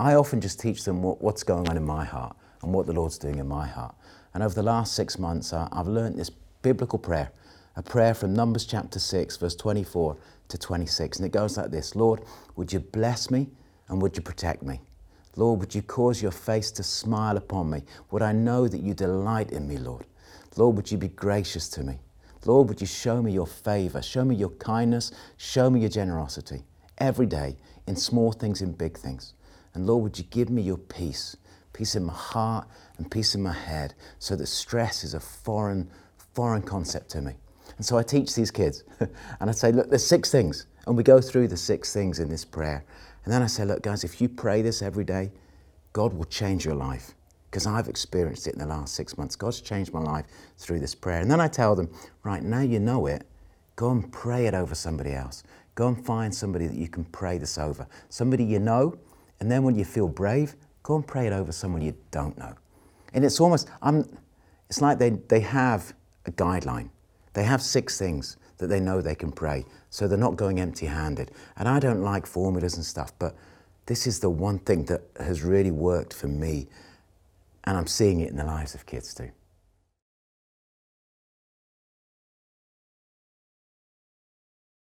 I often just teach them what, what's going on in my heart and what the Lord's doing in my heart. And over the last six months, I, I've learned this biblical prayer, a prayer from Numbers chapter 6, verse 24 to 26. And it goes like this Lord, would you bless me and would you protect me? Lord, would you cause your face to smile upon me? Would I know that you delight in me, Lord? Lord, would you be gracious to me? Lord, would you show me your favor, show me your kindness, show me your generosity every day in small things, in big things. And Lord, would you give me your peace, peace in my heart and peace in my head, so that stress is a foreign, foreign concept to me. And so I teach these kids, and I say, look, there's six things, and we go through the six things in this prayer. And then I say, look, guys, if you pray this every day, God will change your life. Because I've experienced it in the last six months. God's changed my life through this prayer. And then I tell them, right, now you know it, go and pray it over somebody else. Go and find somebody that you can pray this over. Somebody you know, and then when you feel brave, go and pray it over someone you don't know. And it's almost, I'm, it's like they, they have a guideline. They have six things that they know they can pray, so they're not going empty handed. And I don't like formulas and stuff, but this is the one thing that has really worked for me, and I'm seeing it in the lives of kids too.